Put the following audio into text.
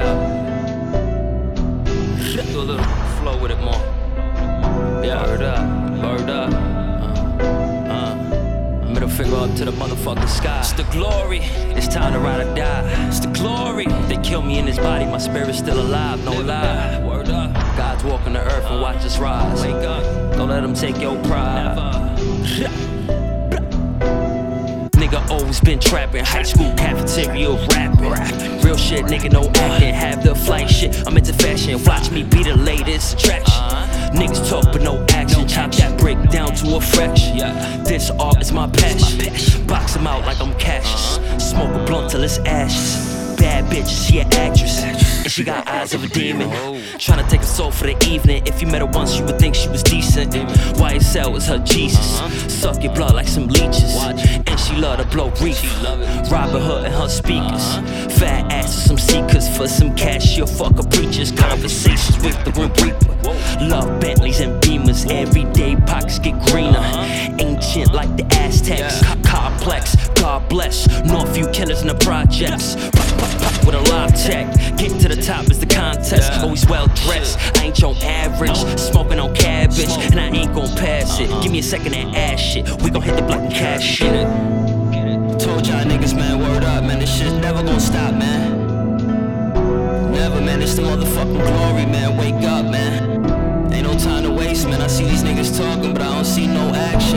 Yeah. Do a little flow with it more. Yeah. Up, up. Uh, uh. Middle finger up to the motherfucking sky. It's the glory, it's time to ride or die. It's the glory. They kill me in this body, my spirit's still alive, no lie. Word up. God's walking the earth and watch us rise. Don't let them take your pride. Nigga always been trapping, high school cafeteria rap Real shit, nigga, no acting. Have the flight shit, I'm into fashion. Watch me be the latest attraction. Niggas talk but no action. Chop that brick down to a fraction. This art is my passion. Box 'em out like I'm Cassius. Smoke a blunt till it's ashes. Bad bitch, she an actress. And she got eyes of a demon. Tryna take a soul for the evening. If you met her once, you would think she was decent. YSL is her Jesus. Suck your blood like some leeches. And she love to blow reef. Robbinhood and her speakers. Fat ass with some seekers for some cash. She'll fuck a preachers. Conversations with the Grim Reaper. Love Bentleys and Beamers. Everyday pockets get greener. Ancient like the Aztecs. Complex. God bless. Northview few killers in the projects. With a live tech, getting to the top is the contest. Always well dressed, I ain't your average. Smoking on cabbage, and I ain't gon' pass it. Uh-uh. Give me a second and ash it. We gon' hit the block and cash it. Told y'all niggas, man, word up, man. This shit never gon' stop, man. Never, man. It's the motherfucking glory, man. Wake up, man. Ain't no time to waste, man. I see these niggas talking, but I don't see no action.